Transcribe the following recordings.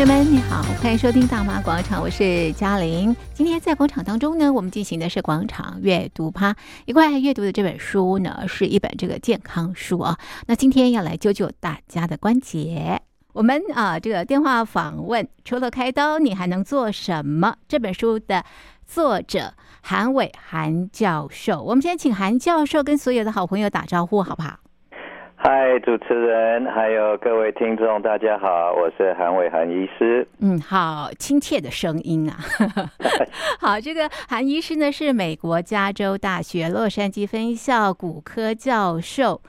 朋友们，你好，欢迎收听《大妈广场》，我是嘉玲。今天在广场当中呢，我们进行的是广场阅读趴。一块阅读的这本书呢，是一本这个健康书啊。那今天要来救救大家的关节。我们啊，这个电话访问，除了开刀，你还能做什么？这本书的作者韩伟韩教授，我们先请韩教授跟所有的好朋友打招呼，好不好？嗨，主持人，还有各位听众，大家好，我是韩伟韩医师。嗯，好亲切的声音啊。好，这个韩医师呢是美国加州大学洛杉矶分校骨科教授。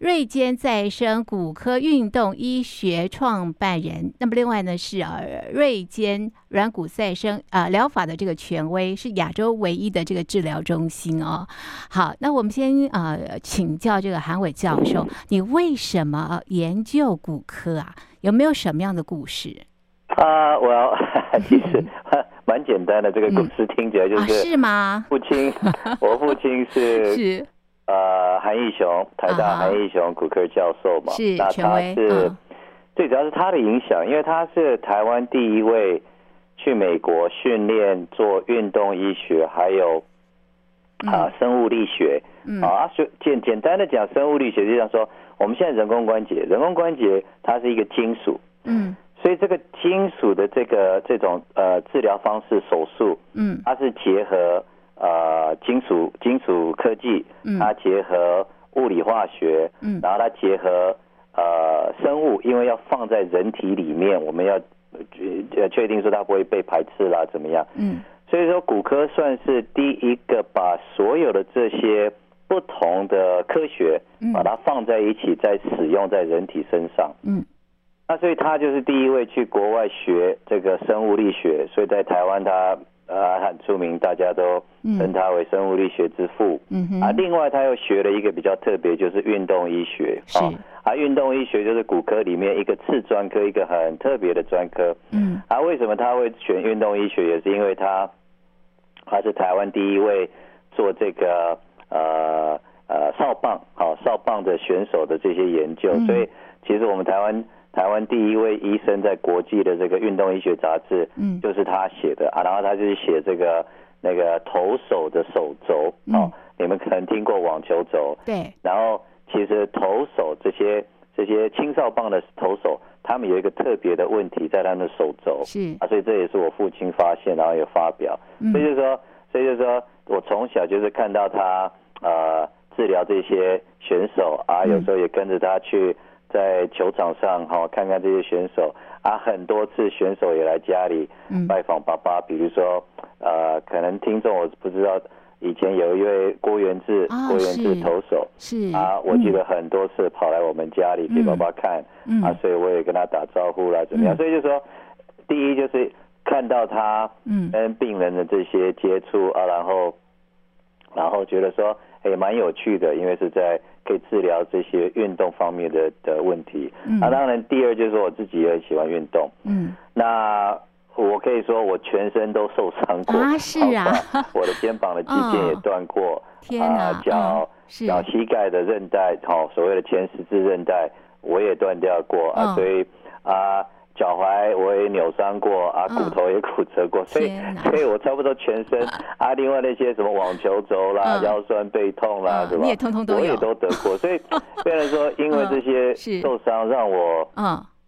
瑞坚再生骨科运动医学创办人，那么另外呢是呃瑞坚软骨再生啊疗法的这个权威，是亚洲唯一的这个治疗中心哦。好，那我们先呃请教这个韩伟教授，你为什么研究骨科啊？有没有什么样的故事？啊，我 其实 蛮简单的，这个故事听起来就是、嗯啊、是吗？父亲，我父亲是是。呃，韩义雄，台大韩义雄骨科教授嘛，是，那他是最主要是他的影响，因为他是台湾第一位去美国训练做运动医学，还有啊生物力学，啊，简简单的讲，生物力学就像说，我们现在人工关节，人工关节它是一个金属，嗯，所以这个金属的这个这种呃治疗方式手术，嗯，它是结合。呃，金属金属科技，它结合物理化学，嗯，然后它结合呃生物，因为要放在人体里面，我们要确确定说它不会被排斥啦，怎么样？嗯，所以说骨科算是第一个把所有的这些不同的科学，把它放在一起再使用在人体身上，嗯，那所以他就是第一位去国外学这个生物力学，所以在台湾他。呃，很出名，大家都称他为生物力学之父。嗯哼。啊，另外他又学了一个比较特别，就是运动医学。是。啊，运动医学就是骨科里面一个次专科，一个很特别的专科。嗯。啊，为什么他会选运动医学？也是因为他他是台湾第一位做这个呃呃少棒，好少棒的选手的这些研究。所以其实我们台湾。台湾第一位医生在国际的这个运动医学杂志，嗯，就是他写的啊。然后他就是写这个那个投手的手肘，哦，你们可能听过网球肘，对。然后其实投手这些这些青少棒的投手，他们有一个特别的问题在他们的手肘，是啊。所以这也是我父亲发现，然后也发表。所以就是说，所以就是说我从小就是看到他呃治疗这些选手啊，有时候也跟着他去。在球场上哈，看看这些选手啊，很多次选手也来家里拜访爸爸。比如说，呃，可能听众我不知道，以前有一位郭源治，郭元志投手是啊，我记得很多次跑来我们家里给爸爸看啊，所以我也跟他打招呼啦，怎么样？所以就说，第一就是看到他嗯跟病人的这些接触啊，然后然后觉得说也蛮有趣的，因为是在。可以治疗这些运动方面的的问题。嗯，啊，当然，第二就是我自己也很喜欢运动。嗯，那我可以说我全身都受伤过啊，是啊，我的肩膀的肌腱也断过，天啊，脚脚膝盖的韧带，好，所谓的前十字韧带我也断掉过啊，所以啊。脚踝我也扭伤过啊，骨头也骨折过，所以所以我差不多全身啊，另外那些什么网球肘啦、腰酸背痛啦，是吧？你也通通都有，我也都得过。所以 虽然说，因为这些受伤，让我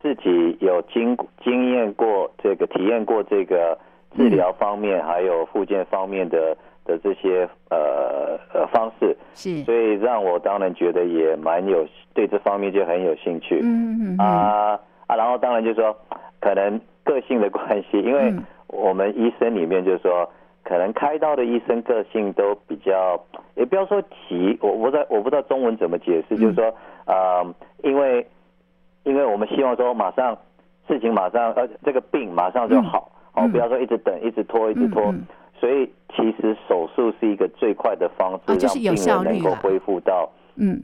自己有经经验过这个体验过这个治疗方面，还有复健方面的的这些呃呃方式，是，所以让我当然觉得也蛮有对这方面就很有兴趣，嗯嗯。啊。啊，然后当然就是说，可能个性的关系，因为我们医生里面就是说，可能开刀的医生个性都比较，也不要说急，我我不知道我不知道中文怎么解释，就是说，啊、呃，因为因为我们希望说马上事情马上呃这个病马上就好，哦，不要说一直等，一直拖，一直拖，所以其实手术是一个最快的方式，让病人能够恢复到嗯。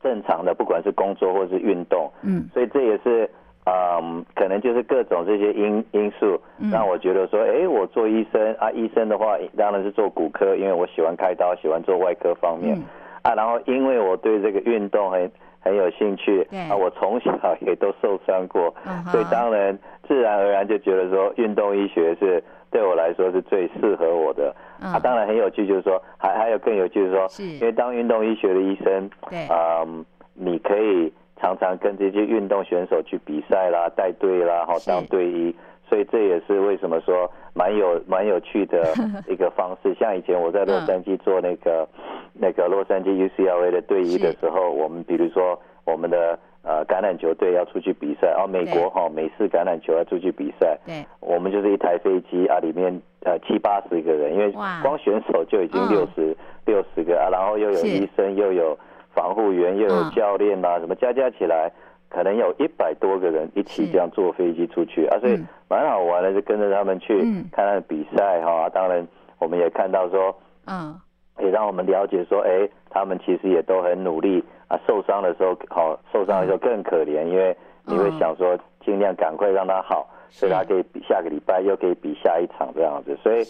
正常的，不管是工作或是运动，嗯，所以这也是。嗯，可能就是各种这些因因素，让我觉得说，哎、欸，我做医生啊，医生的话当然是做骨科，因为我喜欢开刀，喜欢做外科方面，啊，然后因为我对这个运动很很有兴趣。啊，我从小也都受伤过，所以当然自然而然就觉得说运动医学是对我来说是最适合我的。啊，当然很有趣，就是说还还有更有趣，就是说，因为当运动医学的医生，对，嗯，你可以常常跟这些运动选手去比赛啦、带队啦，好当队医。所以这也是为什么说蛮有蛮有趣的 一个方式。像以前我在洛杉矶做那个那个洛杉矶 UCLA 的队医的时候，我们比如说我们的呃橄榄球队要出去比赛，哦，美国哈美式橄榄球要出去比赛，对，我们就是一台飞机啊，里面呃七八十个人，因为光选手就已经六十六十个啊，然后又有医生又有防护员又有教练啊，什么加加起来。可能有一百多个人一起这样坐飞机出去啊，所以蛮好玩的，就跟着他们去看看比赛哈。当然，我们也看到说，嗯，也让我们了解说，哎，他们其实也都很努力啊。受伤的时候，好，受伤的时候更可怜，因为你会想说，尽量赶快让他好，所以他可以比下个礼拜又可以比下一场这样子。所以，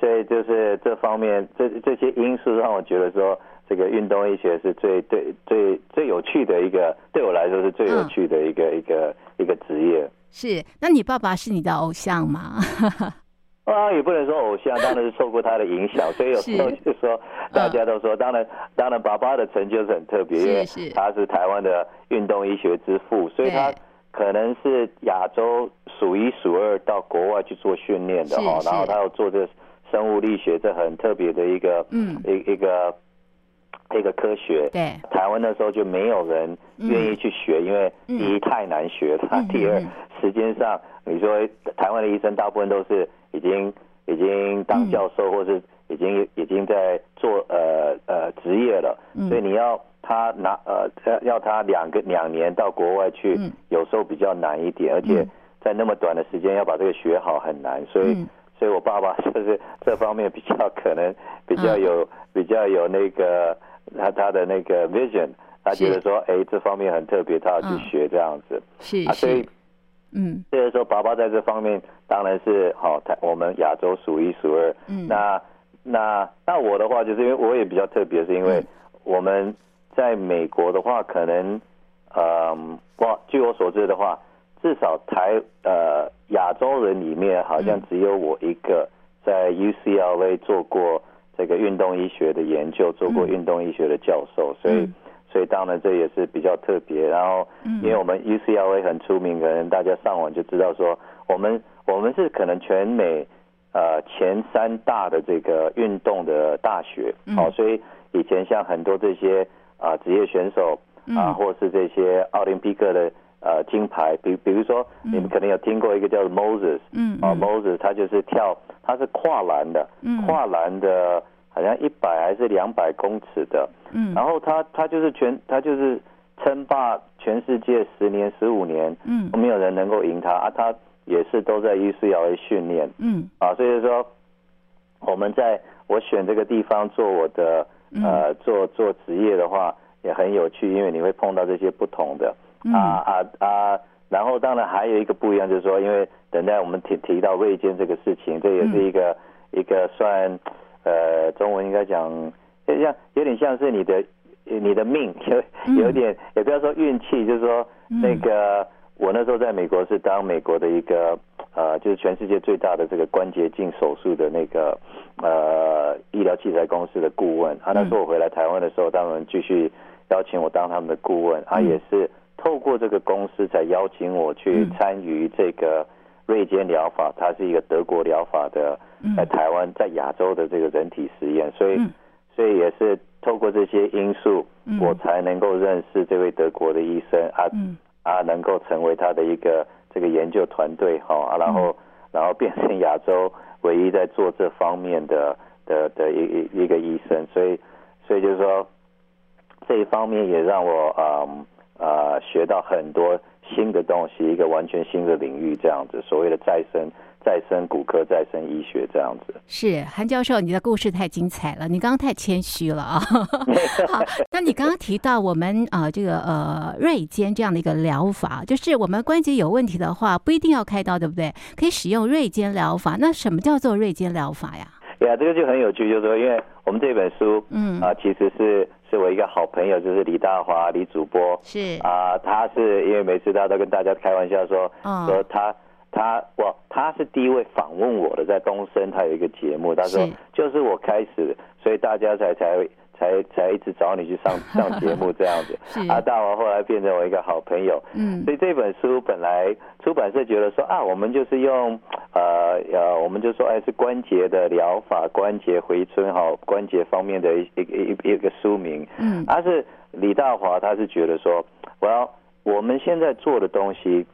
所以就是这方面，这这些因素让我觉得说。这个运动医学是最对最最有趣的一个，对我来说是最有趣的一个、嗯、一个一个职业。是，那你爸爸是你的偶像吗？啊，也不能说偶像，当然是受过他的影响，所以有 时候就说大家都说，当然当然爸爸的成就是很特别，因为他是台湾的运动医学之父，所以他可能是亚洲数一数二到国外去做训练的哦，然后他要做这生物力学，这很特别的一个嗯一一个。一个科学，对。台湾那时候就没有人愿意去学，嗯、因为第一太难学了，嗯、第二、嗯、时间上，你说台湾的医生大部分都是已经已经当教授，或是已经已经在做呃呃职业了，嗯、所以你要他拿呃要他两个两年到国外去，嗯、有时候比较难一点，而且在那么短的时间要把这个学好很难，所以、嗯、所以我爸爸就是这方面比较可能比较有、嗯、比较有那个。他他的那个 vision，他觉得说，哎，这方面很特别，他要去学这样子。是，啊，所以，嗯，所以说，爸爸在这方面当然是好，台我们亚洲数一数二。嗯，那那那我的话，就是因为我也比较特别，是因为我们在美国的话，可能，嗯，我，据我所知的话，至少台呃亚洲人里面，好像只有我一个在 UCLA 做过。这个运动医学的研究，做过运动医学的教授，嗯、所以，所以当然这也是比较特别。然后，因为我们 UCLA 很出名，可能大家上网就知道说，我们我们是可能全美呃前三大的这个运动的大学，好、嗯，所以以前像很多这些啊、呃、职业选手啊，或是这些奥林匹克的呃金牌，比比如说你们可能有听过一个叫做 Moses，嗯，啊 Moses 他就是跳。他是跨栏的，跨栏的，好像一百还是两百公尺的，嗯，然后他他就是全他就是称霸全世界十年十五年，嗯，没有人能够赢他。啊，他也是都在 UCLA 训练，嗯，啊，所以说我们在我选这个地方做我的呃做做职业的话也很有趣，因为你会碰到这些不同的，啊啊啊。然后当然还有一个不一样，就是说，因为等待我们提提到瑞坚这个事情，这也是一个、嗯、一个算呃中文应该讲，有点像有点像是你的你的命，有有点、嗯、也不要说运气，就是说那个、嗯、我那时候在美国是当美国的一个呃就是全世界最大的这个关节镜手术的那个呃医疗器材公司的顾问，啊那时候我回来台湾的时候，他们继续邀请我当他们的顾问，他、啊、也是。透过这个公司才邀请我去参与这个瑞坚疗法，它是一个德国疗法的，在台湾在亚洲的这个人体实验，所以所以也是透过这些因素，我才能够认识这位德国的医生啊啊，能够成为他的一个这个研究团队哈啊，然后然后变成亚洲唯一在做这方面的的的一一个医生，所以所以就是说这一方面也让我嗯。呃，学到很多新的东西，一个完全新的领域，这样子，所谓的再生、再生骨科、再生医学，这样子。是韩教授，你的故事太精彩了，你刚刚太谦虚了啊。好，那你刚刚提到我们啊、呃，这个呃锐坚这样的一个疗法，就是我们关节有问题的话，不一定要开刀，对不对？可以使用锐坚疗法。那什么叫做锐坚疗法呀？呀，这个就很有趣，就是说，因为我们这本书，嗯啊，其实是是我一个好朋友，就是李大华李主播，是啊，他是因为每次他都跟大家开玩笑说，嗯、说他他我他是第一位访问我的，在东森他有一个节目，他说就是我开始，所以大家才才会。才才一直找你去上 上节目这样子，啊，大王后来变成我一个好朋友，嗯，所以这本书本来出版社觉得说啊，我们就是用呃呃，我们就说哎是关节的疗法，关节回春哈，关节方面的一一个一一个书名，嗯，而是李大华他是觉得说，我要我们现在做的东西，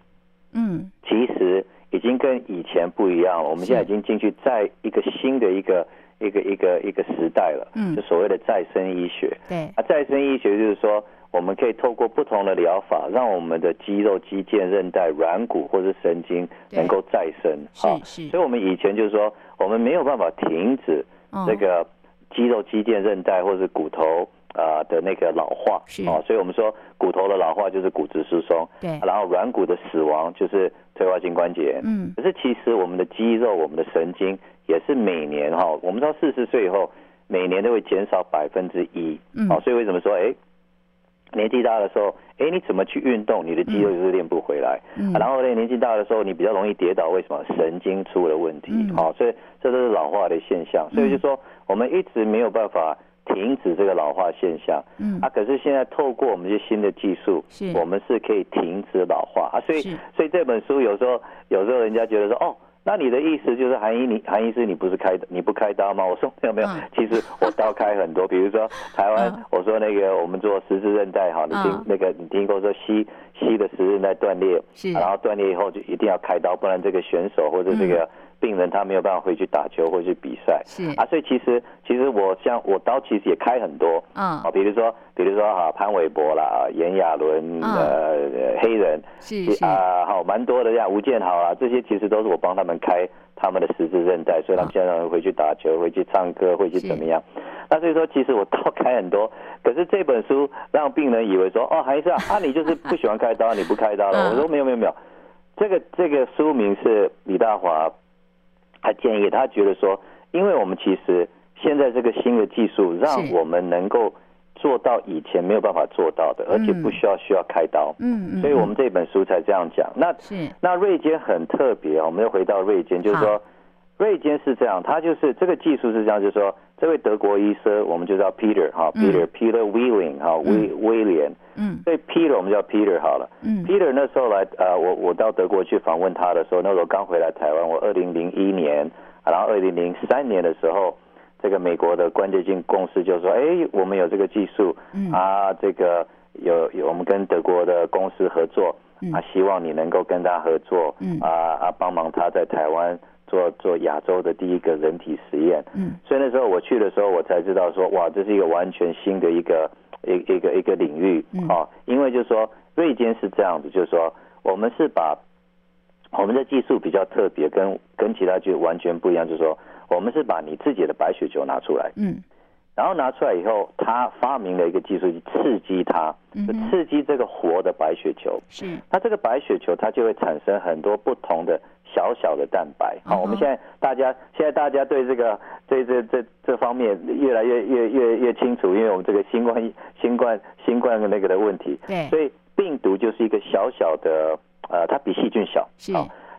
嗯，其实已经跟以前不一样了，我们现在已经进去在一个新的一个。一个一个一个时代了，嗯，就所谓的再生医学，对，啊，再生医学就是说，我们可以透过不同的疗法，让我们的肌肉、肌腱、韧带、软骨或者神经能够再生，啊，是，所以我们以前就是说，我们没有办法停止这个肌肉、肌腱、韧带或者骨头啊的那个老化，是，哦，所以我们说骨头的老化就是骨质疏松，对，然后软骨的死亡就是退化性关节，嗯，可是其实我们的肌肉、我们的神经。也是每年哈，我们知道四十岁以后，每年都会减少百分之一。嗯，好，所以为什么说，哎，年纪大的时候，哎，你怎么去运动，你的肌肉就是练不回来。嗯，然后呢，年纪大的时候，你比较容易跌倒，为什么？神经出了问题。好，所以这都是老化的现象。所以就说，我们一直没有办法停止这个老化现象。嗯，啊，可是现在透过我们这些新的技术，是，我们是可以停止老化啊。所以，所以这本书有时候，有时候人家觉得说，哦。那你的意思就是韩医，你韩医师你不是开你不开刀吗？我说没有没有，其实我刀开很多。比如说台湾，我说那个我们做十字韧带哈，你听那个你听过说膝膝的十字韧带断裂，是。然后断裂以后就一定要开刀，不然这个选手或者这个。病人他没有办法回去打球或去比赛，是。啊，所以其实其实我像我刀其实也开很多，嗯，啊，比如说比如说哈潘玮柏啦，炎亚纶，呃黑人，是啊，好蛮多的呀，吴建豪啊，这些其实都是我帮他们开他们的十字韧带，所以他们现在回去打球，回去唱歌，回去怎么样？那所以说其实我刀开很多，可是这本书让病人以为说哦，韩医生啊，啊你就是不喜欢开刀，你不开刀了？我说没有没有没有，这个这个书名是李大华。他建议，他觉得说，因为我们其实现在这个新的技术，让我们能够做到以前没有办法做到的，而且不需要需要开刀。嗯嗯。所以我们这本书才这样讲。那是那瑞坚很特别，我们又回到瑞坚，就是说，瑞坚是这样，他就是这个技术是这样，就是说，这位德国医生，我们就叫 Peter 哈，Peter Peter Wheeling 哈，威威廉。嗯。所以 Peter 我们叫 Peter 好了。嗯。Peter 那时候来，呃，我我到德国去访问他的时候，那时候刚回来台湾，我二零零一年，然后二零零三年的时候，这个美国的关节镜公司就说，哎，我们有这个技术，嗯。啊，这个有有我们跟德国的公司合作，啊，希望你能够跟他合作，嗯。啊啊，帮忙他在台湾。做做亚洲的第一个人体实验，嗯，所以那时候我去的时候，我才知道说，哇，这是一个完全新的一个一一个一个领域，哦，因为就是说，瑞坚是这样子，就是说，我们是把我们的技术比较特别，跟跟其他就完全不一样，就是说，我们是把你自己的白血球拿出来，嗯。然后拿出来以后，他发明了一个技术，刺激它，就刺激这个活的白血球。是，那这个白血球它就会产生很多不同的小小的蛋白。好，我们现在大家现在大家对这个对这这这方面越来越越越越清楚，因为我们这个新冠新冠新冠的那个的问题。对，所以病毒就是一个小小的呃，它比细菌小。是，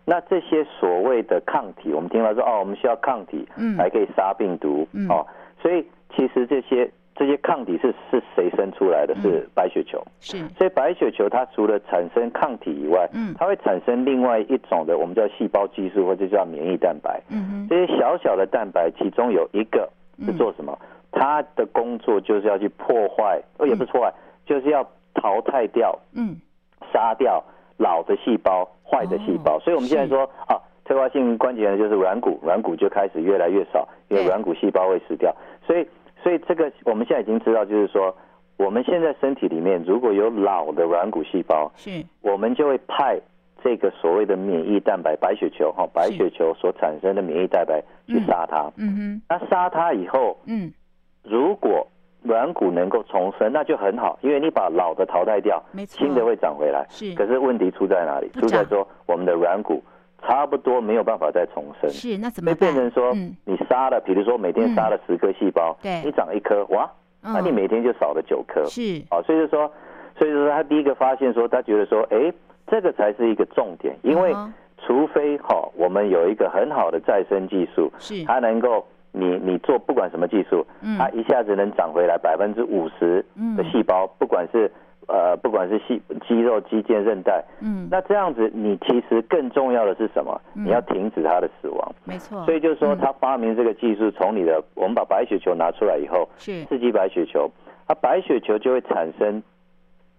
那这些所谓的抗体，我们听到说哦，我们需要抗体，嗯，才可以杀病毒。嗯，哦，所以。其实这些这些抗体是是谁生出来的？是白血球。是，所以白血球它除了产生抗体以外，嗯，它会产生另外一种的，我们叫细胞激素或者叫免疫蛋白。嗯，这些小小的蛋白，其中有一个是做什么？它的工作就是要去破坏，哦，也不是破坏，就是要淘汰掉，嗯，杀掉老的细胞、坏的细胞。所以我们现在说啊，退化性关节炎就是软骨，软骨就开始越来越少，因为软骨细胞会死掉，所以。所以这个我们现在已经知道，就是说，我们现在身体里面如果有老的软骨细胞，是，我们就会派这个所谓的免疫蛋白白血球哈，白血球所产生的免疫蛋白去杀它。嗯哼。那杀它以后，嗯，如果软骨能够重生，那就很好，因为你把老的淘汰掉，新的会长回来。是。可是问题出在哪里？出在说我们的软骨差不多没有办法再重生。是，那怎么办？变成说，你杀了，比如说每天杀了十颗细胞，对，你长一颗，哇，那你每天就少了九颗。是，啊，所以就说，所以说他第一个发现说，他觉得说，哎，这个才是一个重点，因为除非哈，我们有一个很好的再生技术，是，它能够。你你做不管什么技术，它一下子能长回来百分之五十的细胞，不管是呃不管是细肌肉、肌腱、韧带，嗯，那这样子你其实更重要的是什么？你要停止它的死亡，没错。所以就是说，他发明这个技术，从你的我们把白血球拿出来以后，是刺激白血球，它白血球就会产生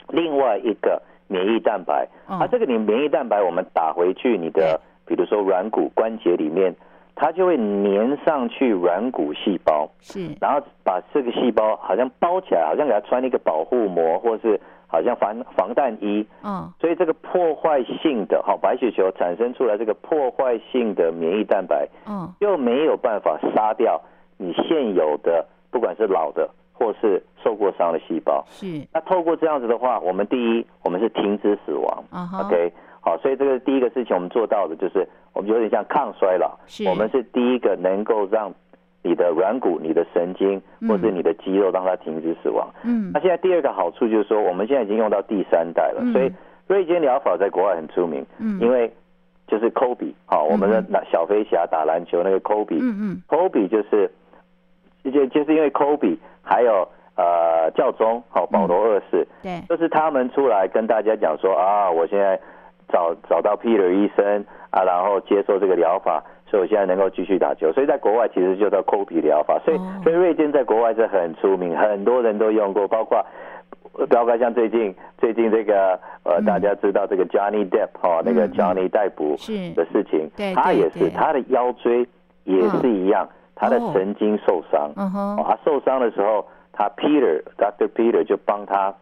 另外一个免疫蛋白，啊，这个你免疫蛋白我们打回去你的，比如说软骨关节里面。它就会粘上去软骨细胞，是，然后把这个细胞好像包起来，好像给它穿一个保护膜，或是好像防防弹衣。嗯，所以这个破坏性的好白血球产生出来这个破坏性的免疫蛋白，嗯，又没有办法杀掉你现有的不管是老的或是受过伤的细胞。是，那透过这样子的话，我们第一，我们是停止死亡。，OK。好，所以这个第一个事情我们做到的就是，我们有点像抗衰老。是，我们是第一个能够让你的软骨、你的神经或者你的肌肉让它停止死亡。嗯，那现在第二个好处就是说，我们现在已经用到第三代了，所以瑞坚疗法在国外很出名。嗯，因为就是 Kobe，好，我们的那小飞侠打篮球那个 Kobe，嗯嗯，Kobe 就是就就是因为 Kobe 还有呃教宗好保罗二世，对，就是他们出来跟大家讲说啊，我现在。找找到 Peter 医生啊，然后接受这个疗法，所以我现在能够继续打球。所以在国外其实就叫 c o p 疗法，所以所以瑞坚在国外是很出名，很多人都用过，包括包括像最近最近这个呃大家知道这个 Johnny Depp 哈，那个 Johnny 逮捕的事情，他也是他的腰椎也是一样，他的神经受伤，他受伤的时候，他 Peter Dr. Peter 就帮他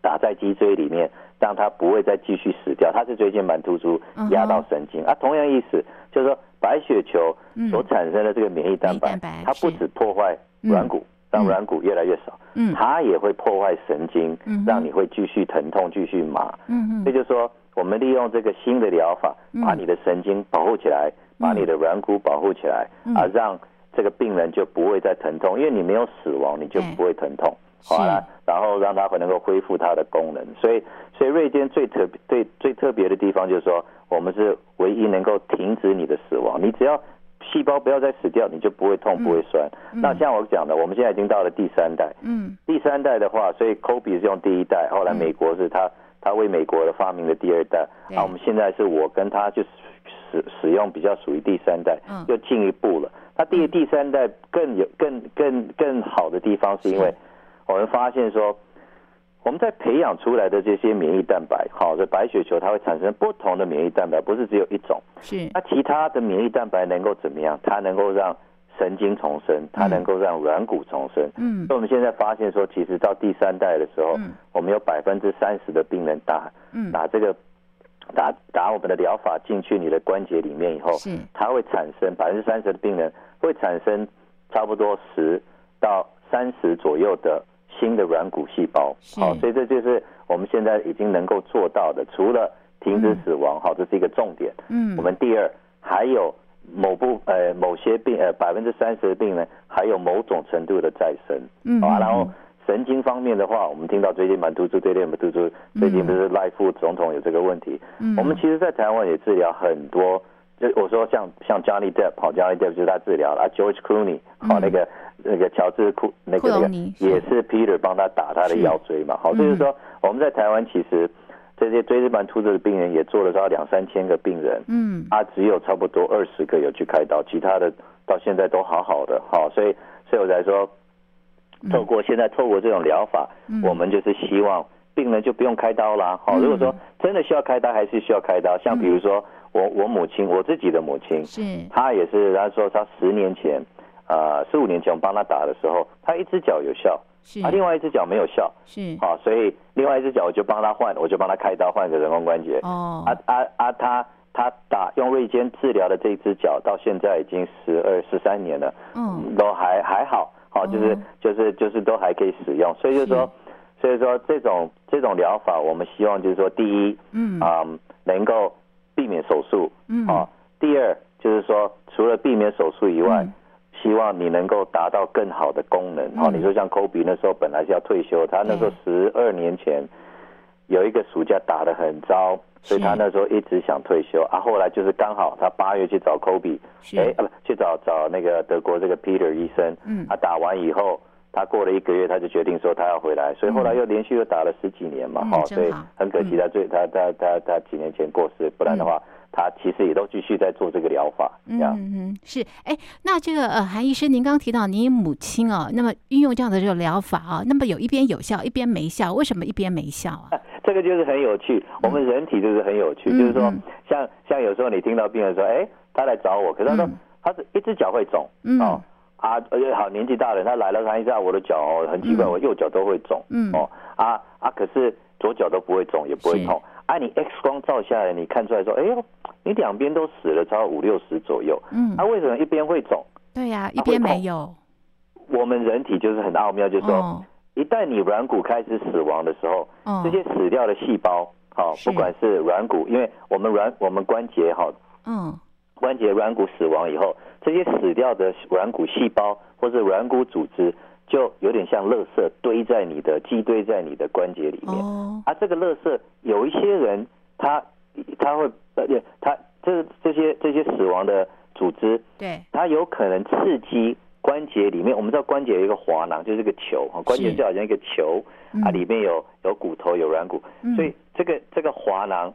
打在脊椎里面。让它不会再继续死掉，它是椎间盘突出压到神经、uh huh. 啊，同样意思就是说白血球所产生的这个免疫蛋白，嗯、它不止破坏软骨，让软骨越来越少，嗯、它也会破坏神经，嗯、让你会继续疼痛、继续麻。嗯嗯，所以就是说，我们利用这个新的疗法，把你的神经保护起来，把你的软骨保护起来，啊，让这个病人就不会再疼痛，因为你没有死亡，你就不会疼痛。好了，然后让它能够恢复它的功能，所以。所以瑞坚最特别、最最特别的地方就是说，我们是唯一能够停止你的死亡。你只要细胞不要再死掉，你就不会痛、不会酸。那像我讲的，我们现在已经到了第三代。嗯。第三代的话，所以 Kobe 是用第一代，后来美国是他他为美国的发明的第二代。啊，我们现在是我跟他就使使用比较属于第三代，又进一步了。那第第三代更有更更更好的地方，是因为我们发现说。我们在培养出来的这些免疫蛋白，好的白血球，它会产生不同的免疫蛋白，不是只有一种。是。那其他的免疫蛋白能够怎么样？它能够让神经重生，它能够让软骨重生。嗯。所以我们现在发现说，其实到第三代的时候，嗯、我们有百分之三十的病人打，嗯，打这个打打我们的疗法进去你的关节里面以后，是。它会产生百分之三十的病人会产生差不多十到三十左右的。新的软骨细胞，好，所以这就是我们现在已经能够做到的。除了停止死亡，好，这是一个重点。嗯，我们第二还有某部呃某些病呃百分之三十的病人还有某种程度的再生。嗯，好，然后神经方面的话，我们听到最近蛮突出、最近蛮突出，最近不是赖副总统有这个问题。嗯，我们其实，在台湾也治疗很多。就我说像像 Johnny Depp 好，Johnny Depp 就是他治疗了啊，George Clooney 好，那个那个乔治库那个那个也是 Peter 帮他打他的腰椎嘛，好，就是说我们在台湾其实这些椎间盘突出的病人也做了差两三千个病人，嗯，啊，只有差不多二十个有去开刀，其他的到现在都好好的，好，所以所以我才说，透过现在透过这种疗法，我们就是希望病人就不用开刀啦，好，如果说真的需要开刀，还是需要开刀，像比如说。我我母亲，我自己的母亲，是，她也是，她说她十年前，呃，十五年前我帮她打的时候，她一只脚有效，是，啊，另外一只脚没有效，是，好，所以另外一只脚我就帮她换，我就帮她开刀换个人工关节，哦，啊啊啊，她她打用瑞坚治疗的这只脚到现在已经十二十三年了，嗯，都还还好，好，就是就是就是都还可以使用，所以就是说，所以说这种这种疗法，我们希望就是说，第一，嗯。啊，能够。避免手术，嗯，哦，第二就是说除了避免手术以外。嗯。希望你能够达到更好的功能。好、嗯，你说像科比那时候本来是要退休，他那时候十二年前有一个暑假打得很糟，所以他那时候一直想退休。啊。后来就是刚好他八月去找科比，哎，啊不，去找找那个德国这个 Peter 医生，嗯，他打完以后，他过了一个月他就决定说他要回来，所以后来又连续又打了十几年嘛，哈、嗯，所以很可惜他最、嗯、他他他他几年前过世，不然的话。嗯。他其实也都继续在做这个疗法，嗯嗯，是，哎，那这个呃，韩医师，您刚刚提到您母亲哦，那么运用这样的这个疗法啊，那么有一边有效，一边没效，为什么一边没效啊？这个就是很有趣，我们人体就是很有趣，嗯、就是说，像像有时候你听到病人说，哎，他来找我，可是他说、嗯、他是一只脚会肿，嗯、哦啊，而且好年纪大了，他来了，看一下，我的脚哦很奇怪，我右脚都会肿，嗯。哦啊啊，可是左脚都不会肿，也不会痛。啊，你 X 光照下来，你看出来说，哎呦，你两边都死了，超五六十左右。嗯，啊，为什么一边会肿？对呀、啊，一边没有。我们人体就是很奥妙，就是说，哦、一旦你软骨开始死亡的时候，哦、这些死掉的细胞，好、哦，不管是软骨，因为我们软我们关节哈，嗯，关节软骨死亡以后，这些死掉的软骨细胞或者软骨组织。就有点像垃圾堆在你的积堆在你的关节里面，oh. 啊，这个垃圾有一些人他他会呃，他这这些这些死亡的组织，对，他有可能刺激关节里面。我们知道关节有一个滑囊，就是个球，关节就好像一个球，啊，里面有有骨头有软骨，所以这个这个滑囊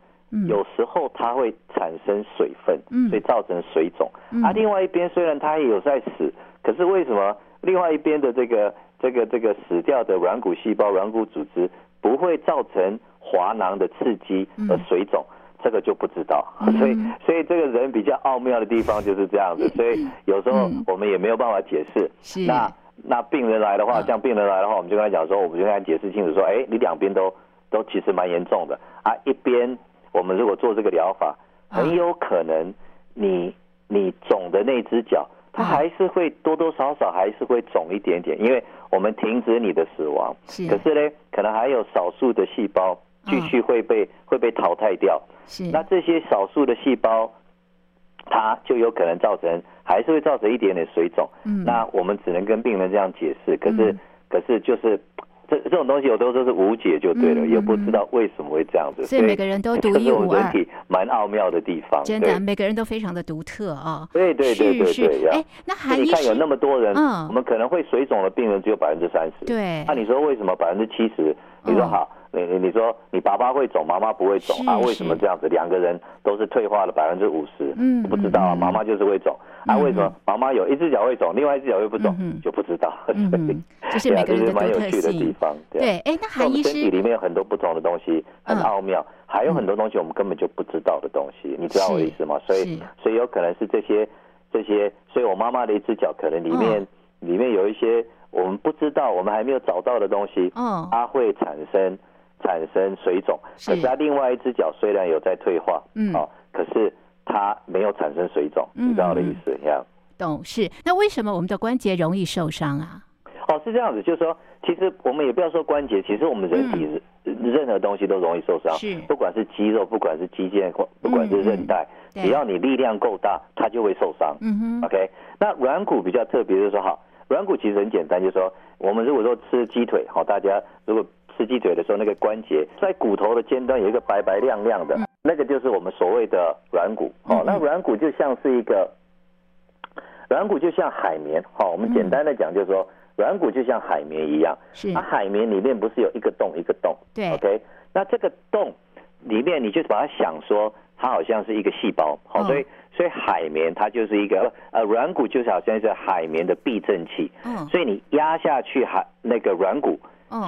有时候它会产生水分，所以造成水肿。啊，另外一边虽然它也有在死，可是为什么？另外一边的这个这个这个死掉的软骨细胞、软骨组织不会造成滑囊的刺激和水肿，这个就不知道。所以所以这个人比较奥妙的地方就是这样子。所以有时候我们也没有办法解释。那那病人来的话，像病人来的话，我们就跟他讲说，我们就跟他解释清楚说，哎，你两边都都其实蛮严重的啊。一边我们如果做这个疗法，很有可能你你肿的那只脚。它还是会多多少少还是会肿一点点，因为我们停止你的死亡，是，可是呢，可能还有少数的细胞继续会被、哦、会被淘汰掉，是，那这些少数的细胞，它就有可能造成，还是会造成一点点水肿，嗯，那我们只能跟病人这样解释，可是、嗯、可是就是。这这种东西有的时候是无解就对了，嗯、也不知道为什么会这样子。所以每个人都独一无二，人体蛮奥妙的地方。真的，每个人都非常的独特啊、哦。对对对对对。哎，那韩医，你看有那么多人，嗯，我们可能会水肿的病人只有百分之三十。对。那、啊、你说为什么百分之七十？你说好。嗯你你你说你爸爸会肿，妈妈不会肿啊？为什么这样子？两个人都是退化了百分之五十，嗯，不知道啊。妈妈就是会肿啊？为什么妈妈有一只脚会肿，另外一只脚又不肿，就不知道。嗯，这是每个人的蛮有趣的地方。对，哎，那韩医师，身体里面有很多不同的东西，很奥妙，还有很多东西我们根本就不知道的东西，你知道我的意思吗？所以所以有可能是这些这些，所以我妈妈的一只脚可能里面里面有一些我们不知道，我们还没有找到的东西，嗯，它会产生。产生水肿，可是它另外一只脚虽然有在退化，嗯，哦，可是它没有产生水肿，你知道我的意思？这样懂是？那为什么我们的关节容易受伤啊？哦，是这样子，就是说，其实我们也不要说关节，其实我们人体任何东西都容易受伤，是，不管是肌肉，不管是肌腱，或不管是韧带，只要你力量够大，它就会受伤。嗯哼，OK。那软骨比较特别，就是说，好，软骨其实很简单，就是说，我们如果说吃鸡腿，好，大家如果。吃鸡腿的时候，那个关节在骨头的尖端有一个白白亮亮的，那个就是我们所谓的软骨。哦，那软骨就像是一个软骨，就像海绵。好，我们简单的讲，就是说软骨就像海绵一样。是。它海绵里面不是有一个洞一个洞？对。OK，那这个洞里面，你就把它想说，它好像是一个细胞。好，所以所以海绵它就是一个呃软骨，就是好像是海绵的避震器。嗯。所以你压下去海那个软骨。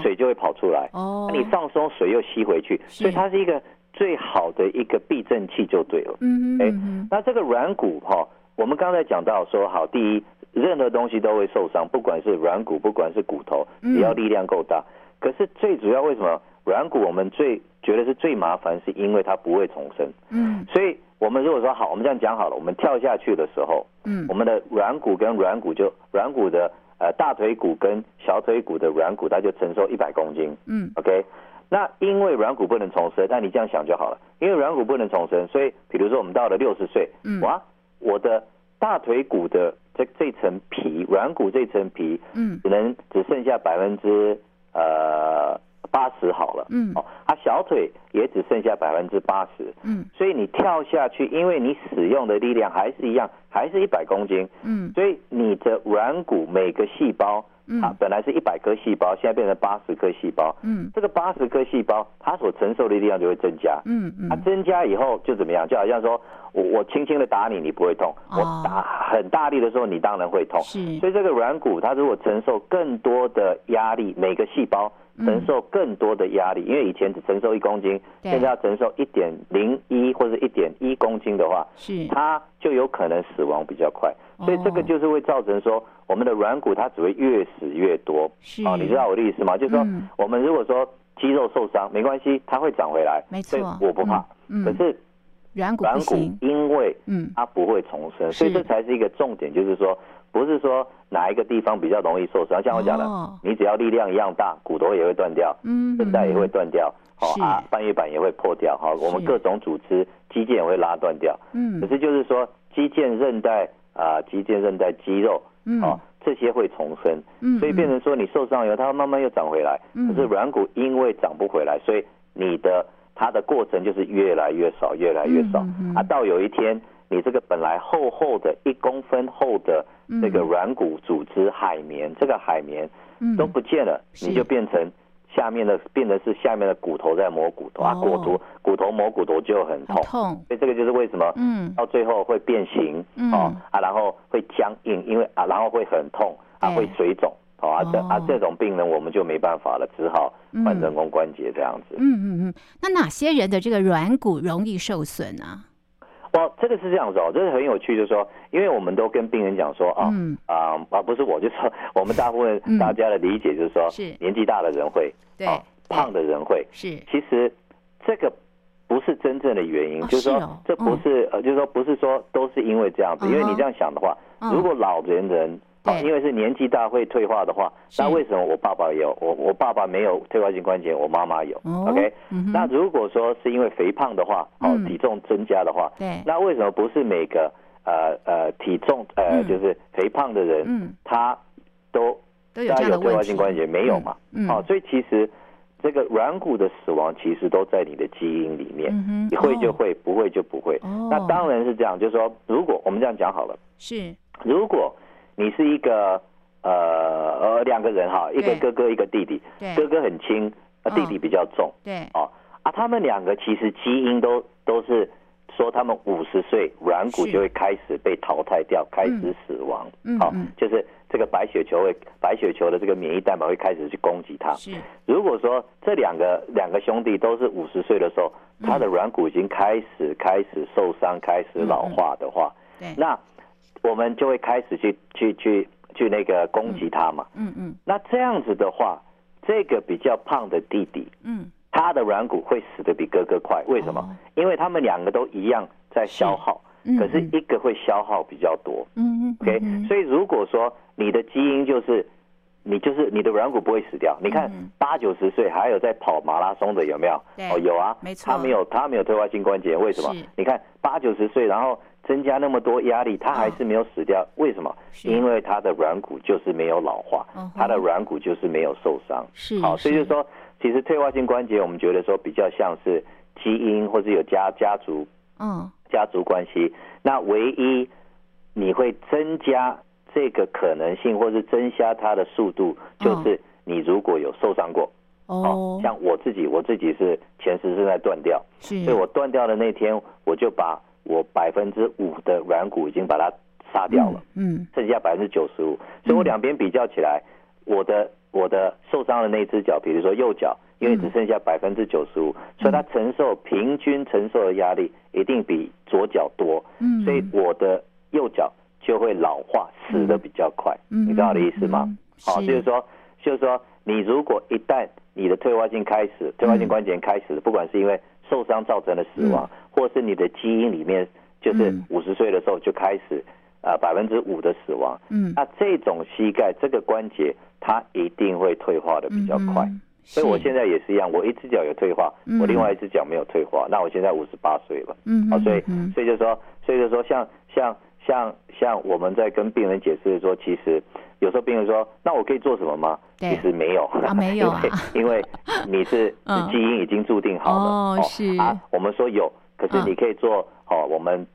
水就会跑出来，哦，你放松，水又吸回去，所以它是一个最好的一个避震器就对了。嗯嗯，哎，那这个软骨哈，我们刚才讲到说，好，第一，任何东西都会受伤，不管是软骨，不管是骨头，只要力量够大。可是最主要为什么软骨我们最觉得是最麻烦，是因为它不会重生。嗯，所以我们如果说好，我们这样讲好了，我们跳下去的时候，嗯，我们的软骨跟软骨就软骨的。呃，大腿骨跟小腿骨的软骨，它就承受一百公斤。嗯，OK，那因为软骨不能重生，那你这样想就好了。因为软骨不能重生，所以比如说我们到了六十岁，嗯，哇，我的大腿骨的这这层皮，软骨这层皮，嗯，只能只剩下百分之呃八十好了，嗯，哦，他，小腿也只剩下百分之八十，嗯，所以你跳下去，因为你使用的力量还是一样，还是一百公斤，嗯，所以你的软骨每个细胞。啊，本来是一百颗细胞，现在变成八十颗细胞。嗯，这个八十颗细胞，它所承受的力量就会增加。嗯嗯，它增加以后就怎么样？就好像说我我轻轻的打你，你不会痛；我打很大力的时候，你当然会痛。是，所以这个软骨它如果承受更多的压力，每个细胞承受更多的压力，因为以前只承受一公斤，现在要承受一点零一或者一点一公斤的话，是，它就有可能死亡比较快。所以这个就是会造成说，我们的软骨它只会越死越多。是啊，你知道我的意思吗？就是说，我们如果说肌肉受伤没关系，它会长回来。没错，我不怕。嗯。可是软骨软骨因为嗯它不会重生，所以这才是一个重点，就是说不是说哪一个地方比较容易受伤。像我讲的，你只要力量一样大，骨头也会断掉，嗯，韧带也会断掉，好啊，半月板也会破掉，好，我们各种组织肌腱也会拉断掉。嗯。可是就是说肌腱韧带。啊，肌腱、韧带、肌肉，啊，这些会重生，所以变成说你受伤以后，它慢慢又长回来。可是软骨因为长不回来，所以你的它的过程就是越来越少，越来越少。啊，到有一天你这个本来厚厚的一公分厚的那个软骨组织海绵，这个海绵都不见了，你就变成。下面的变成是下面的骨头在磨骨头啊，骨头骨头磨骨头就很痛，所以这个就是为什么，嗯，到最后会变形，哦啊，然后会僵硬，因为啊，然后会很痛啊，会水肿，哦啊这啊这种病人我们就没办法了，只好换人工关节这样子。嗯嗯嗯，那哪些人的这个软骨容易受损呢？哦，这个是这样子哦，这是很有趣，就是说，因为我们都跟病人讲说啊，啊啊，不是我，就是说我们大部分大家的理解就是说，是。年纪大的人会，对，胖的人会，是，其实这个不是真正的原因，就是说这不是呃，就是说不是说都是因为这样子，因为你这样想的话，如果老年人。好，因为是年纪大会退化的话，那为什么我爸爸有，我我爸爸没有退化性关节，我妈妈有？OK，那如果说是因为肥胖的话，哦，体重增加的话，对，那为什么不是每个呃呃体重呃就是肥胖的人，他都都有退化性关节没有嘛？哦，所以其实这个软骨的死亡其实都在你的基因里面，你会就会，不会就不会。那当然是这样，就是说，如果我们这样讲好了，是。如果。你是一个呃呃两个人哈，一个哥哥一个弟弟，哥哥很轻，弟弟比较重，对。哦啊，他们两个其实基因都都是说他们五十岁软骨就会开始被淘汰掉，开始死亡，嗯好，就是这个白血球会白血球的这个免疫蛋白会开始去攻击它。是，如果说这两个两个兄弟都是五十岁的时候，他的软骨已经开始开始受伤，开始老化的话，对，那。我们就会开始去去去去那个攻击他嘛，嗯嗯，那这样子的话，这个比较胖的弟弟，嗯，他的软骨会死的比哥哥快，为什么？因为他们两个都一样在消耗，可是一个会消耗比较多，嗯嗯，OK，所以如果说你的基因就是你就是你的软骨不会死掉，你看八九十岁还有在跑马拉松的有没有？哦，有啊，没错，他没有他没有退化性关节，为什么？你看八九十岁然后。增加那么多压力，他还是没有死掉，为什么？因为他的软骨就是没有老化，他的软骨就是没有受伤。是，好，所以就是说，其实退化性关节，我们觉得说比较像是基因或者有家家族，嗯，家族关系。那唯一你会增加这个可能性，或是增加它的速度，就是你如果有受伤过，哦，像我自己，我自己是前十字韧带断掉，所以我断掉的那天，我就把。我百分之五的软骨已经把它杀掉了，嗯，剩下百分之九十五，所以我两边比较起来，我的我的受伤的那只脚，比如说右脚，因为只剩下百分之九十五，所以它承受平均承受的压力一定比左脚多，嗯，所以我的右脚就会老化，死的比较快，嗯，你知道我的意思吗？好，就是说，就是说，你如果一旦你的退化性开始，退化性关节开始，不管是因为受伤造成的死亡，或是你的基因里面就是五十岁的时候就开始啊百分之五的死亡，嗯，那这种膝盖这个关节它一定会退化的比较快，所以我现在也是一样，我一只脚有退化，我另外一只脚没有退化。那我现在五十八岁了，嗯，好，所以所以就说，所以就说，像像像像我们在跟病人解释说，其实有时候病人说，那我可以做什么吗？其实没有，没有啊，因为你是 基因已经注定好了，哦，是。啊，我们说有，可是你可以做，哦，我们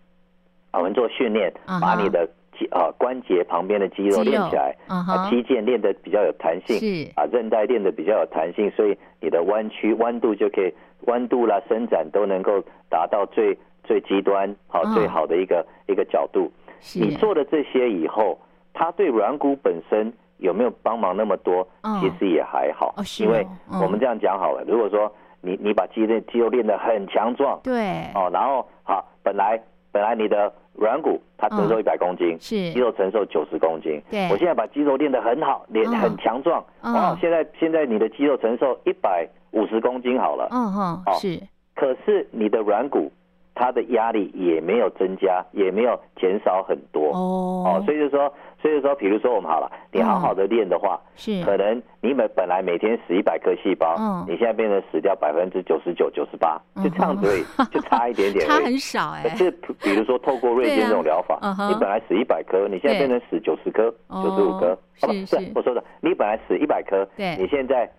我们做训练，把你的。啊，关节旁边的肌肉练起来，啊，肌腱练得比较有弹性，是。啊，韧带练得比较有弹性，所以你的弯曲弯度就可以，弯度啦伸展都能够达到最最极端好最好的一个一个角度。你做了这些以后，它对软骨本身有没有帮忙那么多？其实也还好，因为我们这样讲好了，如果说你你把肌肉肌肉练得很强壮，对，哦，然后好，本来本来你的。软骨它承受一百公斤，嗯，是肌肉承受九十公斤。对，我现在把肌肉练得很好，练得很强壮。哦，现在现在你的肌肉承受一百五十公斤好了。嗯哼，是。可是你的软骨。它的压力也没有增加，也没有减少很多。哦，哦，所以就说，所以就说，比如说我们好了，你好好的练的话，是。可能你们本来每天死一百颗细胞，嗯，你现在变成死掉百分之九十九、九十八，就这样子而已，就差一点点，差很少哎。就比如说透过瑞金这种疗法，你本来死一百颗，你现在变成死九十颗、九十五颗，不是。我说的，你本来死一百颗，对，你现在。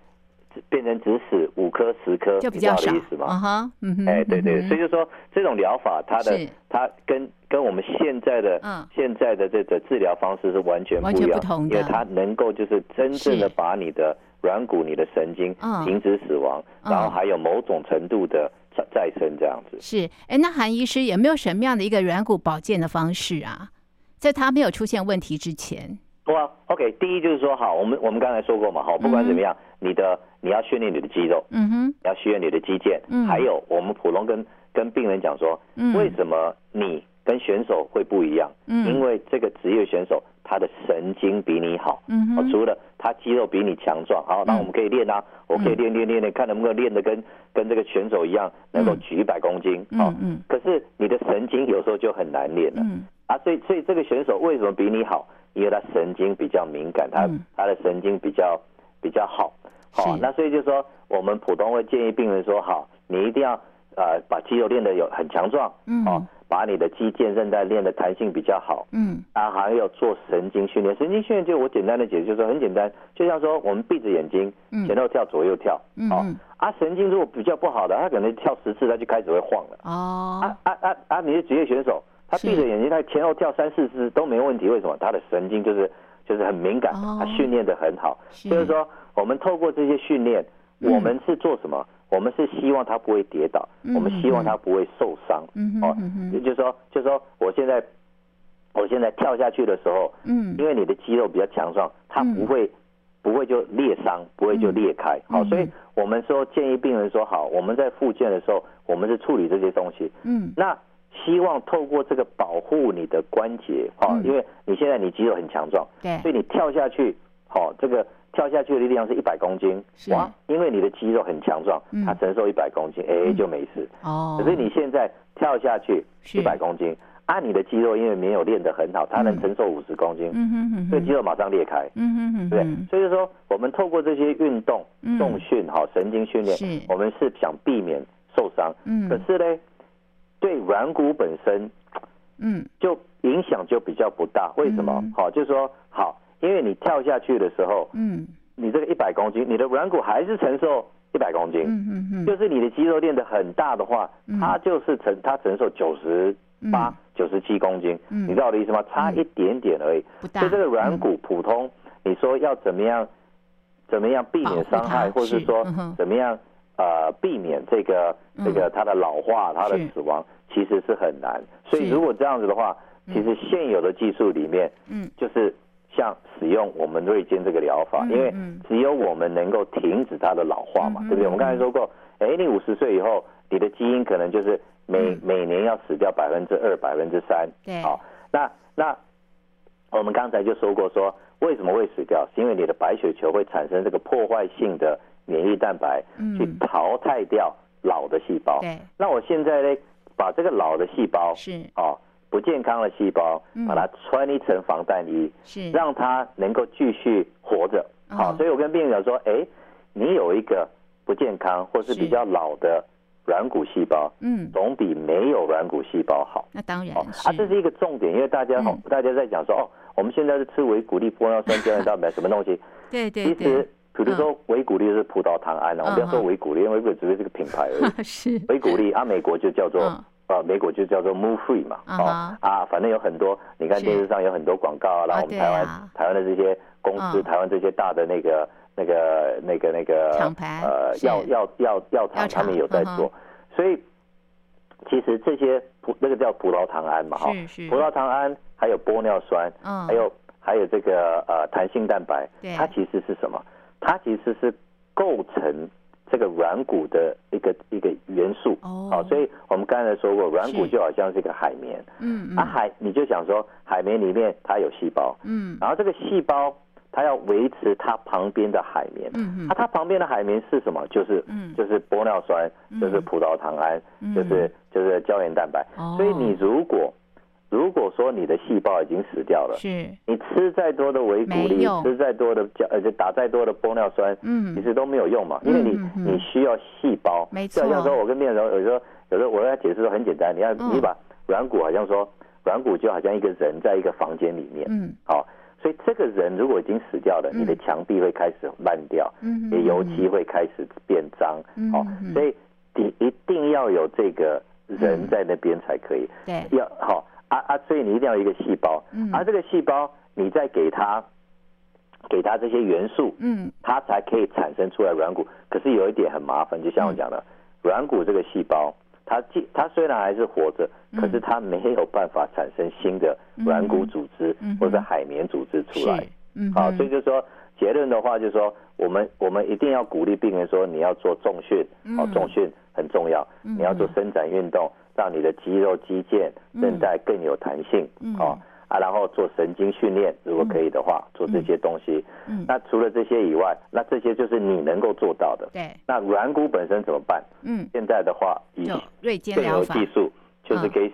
变成只死五颗十颗，就比较少的意思吗？哈，嗯哎，对对，所以就说这种疗法，它的它跟跟我们现在的现在的这个治疗方式是完全完全不同的，因为它能够就是真正的把你的软骨、你的神经停止死亡，然后还有某种程度的再再生这样子。是，哎，那韩医师有没有什么样的一个软骨保健的方式啊？在他没有出现问题之前。哇，OK，第一就是说，好，我们我们刚才说过嘛，好，不管怎么样，你的你要训练你的肌肉，嗯哼，要训练你的肌腱，嗯，还有我们普通跟跟病人讲说，嗯，为什么你跟选手会不一样？嗯，因为这个职业选手他的神经比你好，嗯哼，除了他肌肉比你强壮，好，那我们可以练啊，我可以练练练练，看能不能练得跟跟这个选手一样，能够举一百公斤，好，嗯，可是你的神经有时候就很难练了，嗯，啊，所以所以这个选手为什么比你好？因为他神经比较敏感，他他的神经比较比较好，好，那所以就说我们普通会建议病人说，好，你一定要呃把肌肉练得有很强壮，嗯，哦，把你的肌腱韧带练的弹性比较好，嗯，啊，还有做神经训练，神经训练就我简单的解释就是很简单，就像说我们闭着眼睛，前后跳左右跳，哦，啊，神经如果比较不好的，他可能跳十次他就开始会晃了，哦，啊啊啊啊，你是职业选手。他闭着眼睛，他前后跳三四次都没问题。为什么？他的神经就是就是很敏感，他训练的很好。就是说，我们透过这些训练，我们是做什么？我们是希望他不会跌倒，我们希望他不会受伤。哦，也就是说，就是说，我现在我现在跳下去的时候，嗯，因为你的肌肉比较强壮，他不会不会就裂伤，不会就裂开。好，所以我们说建议病人说，好，我们在复健的时候，我们是处理这些东西。嗯，那。希望透过这个保护你的关节，哈，因为你现在你肌肉很强壮，对，所以你跳下去，好，这个跳下去的力量是一百公斤，哇，因为你的肌肉很强壮，它承受一百公斤，哎，就没事。哦，可是你现在跳下去一百公斤，按你的肌肉因为没有练得很好，它能承受五十公斤，嗯哼哼，所以肌肉马上裂开，嗯哼哼，对，所以说我们透过这些运动、重训、哈神经训练，我们是想避免受伤，嗯，可是呢。对软骨本身，嗯，就影响就比较不大。为什么？好，就是说，好，因为你跳下去的时候，嗯，你这个一百公斤，你的软骨还是承受一百公斤，嗯嗯嗯，就是你的肌肉练得很大的话，它就是承它承受九十八、九十七公斤，你知道我的意思吗？差一点点而已。不大。就这个软骨普通，你说要怎么样，怎么样避免伤害，或者是说怎么样？呃，避免这个这个它的老化，它的死亡其实是很难。所以如果这样子的话，其实现有的技术里面，嗯，就是像使用我们瑞金这个疗法，因为只有我们能够停止它的老化嘛，对不对？我们刚才说过，哎，你五十岁以后，你的基因可能就是每每年要死掉百分之二、百分之三。对，好，那那我们刚才就说过，说为什么会死掉？是因为你的白血球会产生这个破坏性的。免疫蛋白去淘汰掉老的细胞。对。那我现在呢，把这个老的细胞是哦不健康的细胞，把它穿一层防弹衣，是让它能够继续活着。好，所以我跟病人讲说，哎，你有一个不健康或是比较老的软骨细胞，嗯，总比没有软骨细胞好。那当然啊，这是一个重点，因为大家好，大家在讲说哦，我们现在是吃维骨力、玻尿酸、胶原蛋白什么东西？对对。其实，比如说维骨力是葡萄糖胺，我们不要说维骨力，因为维骨力只是这个品牌而已。是。维骨力啊，美国就叫做啊，美国就叫做 Move Free 嘛。啊啊，反正有很多，你看电视上有很多广告，然后我们台湾台湾的这些公司，台湾这些大的那个。那个、那个、那个厂牌呃，药药药药厂，他们有在做，所以其实这些葡那个叫葡萄糖胺嘛，哈，葡萄糖胺还有玻尿酸，还有还有这个呃弹性蛋白，它其实是什么？它其实是构成这个软骨的一个一个元素。哦，所以我们刚才说过，软骨就好像是一个海绵。嗯嗯。啊海，你就想说海绵里面它有细胞。嗯。然后这个细胞。它要维持它旁边的海绵，嗯嗯，它旁边的海绵是什么？就是，嗯，就是玻尿酸，就是葡萄糖胺，就是就是胶原蛋白。所以你如果如果说你的细胞已经死掉了，是，你吃再多的维骨力，吃再多的胶，呃，就打再多的玻尿酸，嗯，其实都没有用嘛，因为你你需要细胞，没错。就像说我跟病人有时候有时候我跟他解释说很简单，你要你把软骨好像说软骨就好像一个人在一个房间里面，嗯，好。所以这个人如果已经死掉了，你的墙壁会开始烂掉，你的油漆会开始变脏，好，所以你一定要有这个人在那边才可以。对，要好啊啊，所以你一定要有一个细胞，嗯。而这个细胞你再给它给它这些元素，嗯，它才可以产生出来软骨。可是有一点很麻烦，就像我讲的，软骨这个细胞。它既它虽然还是活着，可是它没有办法产生新的软骨组织或者海绵组织出来。嗯，好，所以就是说结论的话，就是说我们我们一定要鼓励病人说，你要做重训，哦，重训很重要，你要做伸展运动，让你的肌肉、肌腱、韧带更有弹性，哦。啊，然后做神经训练，如果可以的话，做这些东西。嗯，那除了这些以外，那这些就是你能够做到的。对。那软骨本身怎么办？嗯，现在的话，以锐尖疗法技术，就是可以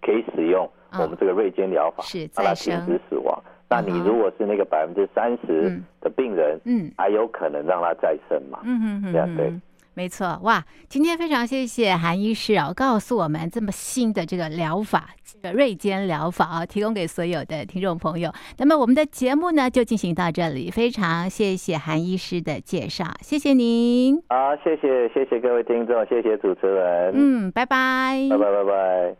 可以使用我们这个锐尖疗法，让它停止死亡。那你如果是那个百分之三十的病人，嗯，还有可能让它再生嘛？嗯嗯嗯，这样对。没错，哇！今天非常谢谢韩医师啊，告诉我们这么新的这个疗法，这个锐尖疗法啊，提供给所有的听众朋友。那么我们的节目呢，就进行到这里，非常谢谢韩医师的介绍，谢谢您。好，谢谢谢谢各位听众，谢谢主持人。嗯，拜拜，拜拜拜拜。